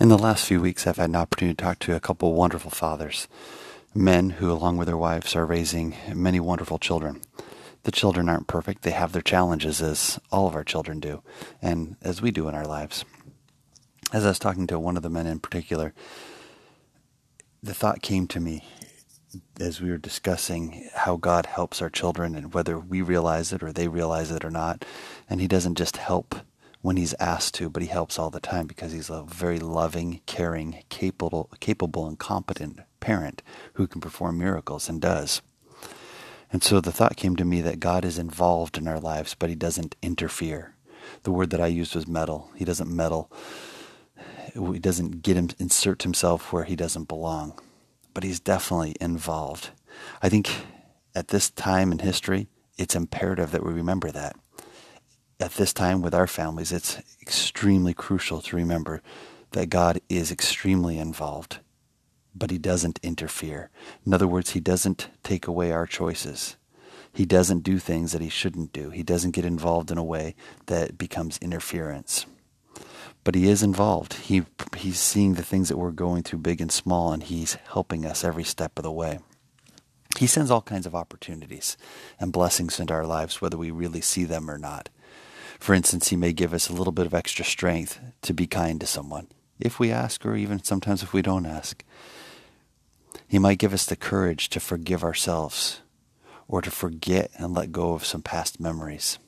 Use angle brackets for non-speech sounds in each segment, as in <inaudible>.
In the last few weeks, I've had an opportunity to talk to a couple wonderful fathers, men who, along with their wives, are raising many wonderful children. The children aren't perfect. They have their challenges, as all of our children do, and as we do in our lives. As I was talking to one of the men in particular, the thought came to me as we were discussing how God helps our children and whether we realize it or they realize it or not. And He doesn't just help when he's asked to, but he helps all the time because he's a very loving, caring, capable, capable and competent parent who can perform miracles and does. And so the thought came to me that God is involved in our lives, but he doesn't interfere. The word that I used was meddle. He doesn't meddle. He doesn't get him insert himself where he doesn't belong. But he's definitely involved. I think at this time in history, it's imperative that we remember that at this time with our families, it's extremely crucial to remember that God is extremely involved, but He doesn't interfere. In other words, He doesn't take away our choices. He doesn't do things that He shouldn't do. He doesn't get involved in a way that becomes interference. But He is involved. He, he's seeing the things that we're going through, big and small, and He's helping us every step of the way. He sends all kinds of opportunities and blessings into our lives, whether we really see them or not. For instance, He may give us a little bit of extra strength to be kind to someone, if we ask, or even sometimes if we don't ask. He might give us the courage to forgive ourselves or to forget and let go of some past memories.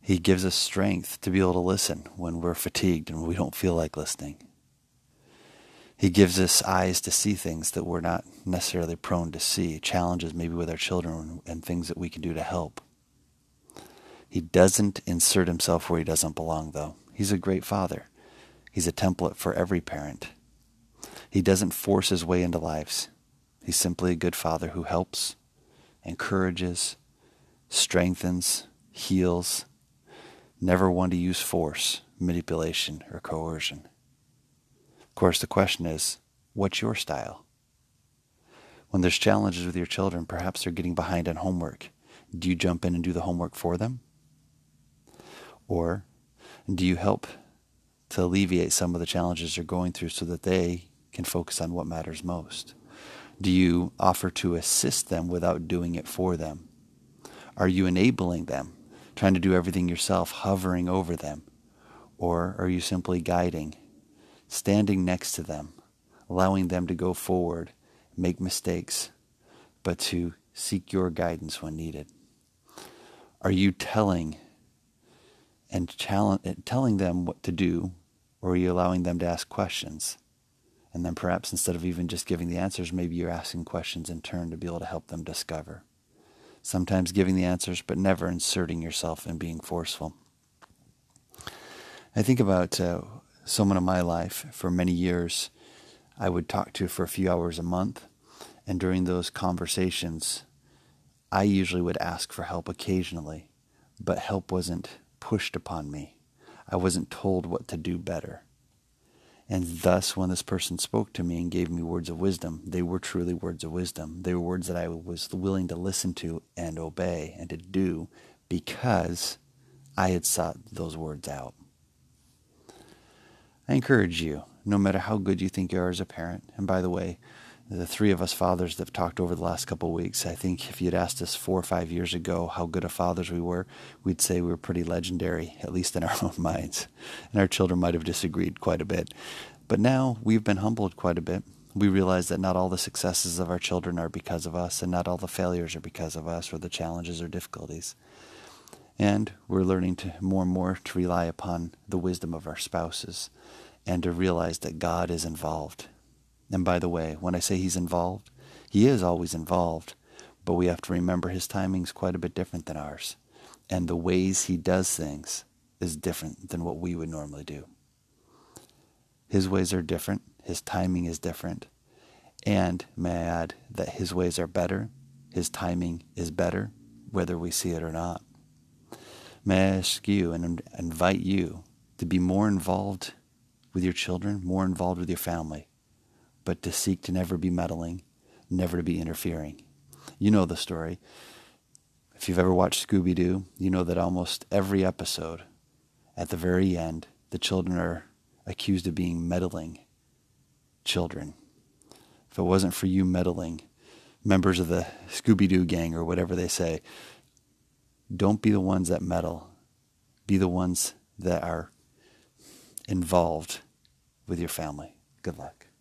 He gives us strength to be able to listen when we're fatigued and we don't feel like listening. He gives us eyes to see things that we're not necessarily prone to see, challenges maybe with our children and things that we can do to help. He doesn't insert himself where he doesn't belong, though. He's a great father. He's a template for every parent. He doesn't force his way into lives. He's simply a good father who helps, encourages, strengthens, heals, never one to use force, manipulation, or coercion. Of course, the question is, what's your style? When there's challenges with your children, perhaps they're getting behind on homework. Do you jump in and do the homework for them? Or do you help to alleviate some of the challenges they're going through so that they can focus on what matters most? Do you offer to assist them without doing it for them? Are you enabling them, trying to do everything yourself, hovering over them? Or are you simply guiding, standing next to them, allowing them to go forward, make mistakes, but to seek your guidance when needed? Are you telling and telling them what to do, or are you allowing them to ask questions? And then perhaps instead of even just giving the answers, maybe you're asking questions in turn to be able to help them discover. Sometimes giving the answers, but never inserting yourself and being forceful. I think about uh, someone in my life for many years I would talk to for a few hours a month. And during those conversations, I usually would ask for help occasionally, but help wasn't pushed upon me. I wasn't told what to do better. And thus, when this person spoke to me and gave me words of wisdom, they were truly words of wisdom. They were words that I was willing to listen to and obey and to do because I had sought those words out. I encourage you, no matter how good you think you are as a parent, and by the way, the three of us fathers that have talked over the last couple of weeks, I think if you'd asked us four or five years ago how good of fathers we were, we'd say we were pretty legendary, at least in our <laughs> own minds. And our children might have disagreed quite a bit. But now we've been humbled quite a bit. We realize that not all the successes of our children are because of us, and not all the failures are because of us or the challenges or difficulties. And we're learning to more and more to rely upon the wisdom of our spouses and to realize that God is involved and by the way, when I say he's involved, he is always involved, but we have to remember his timing's quite a bit different than ours. And the ways he does things is different than what we would normally do. His ways are different, his timing is different. And may I add that his ways are better, his timing is better, whether we see it or not. May I ask you and invite you to be more involved with your children, more involved with your family but to seek to never be meddling, never to be interfering. You know the story. If you've ever watched Scooby Doo, you know that almost every episode, at the very end, the children are accused of being meddling children. If it wasn't for you meddling members of the Scooby Doo gang or whatever they say, don't be the ones that meddle. Be the ones that are involved with your family. Good luck.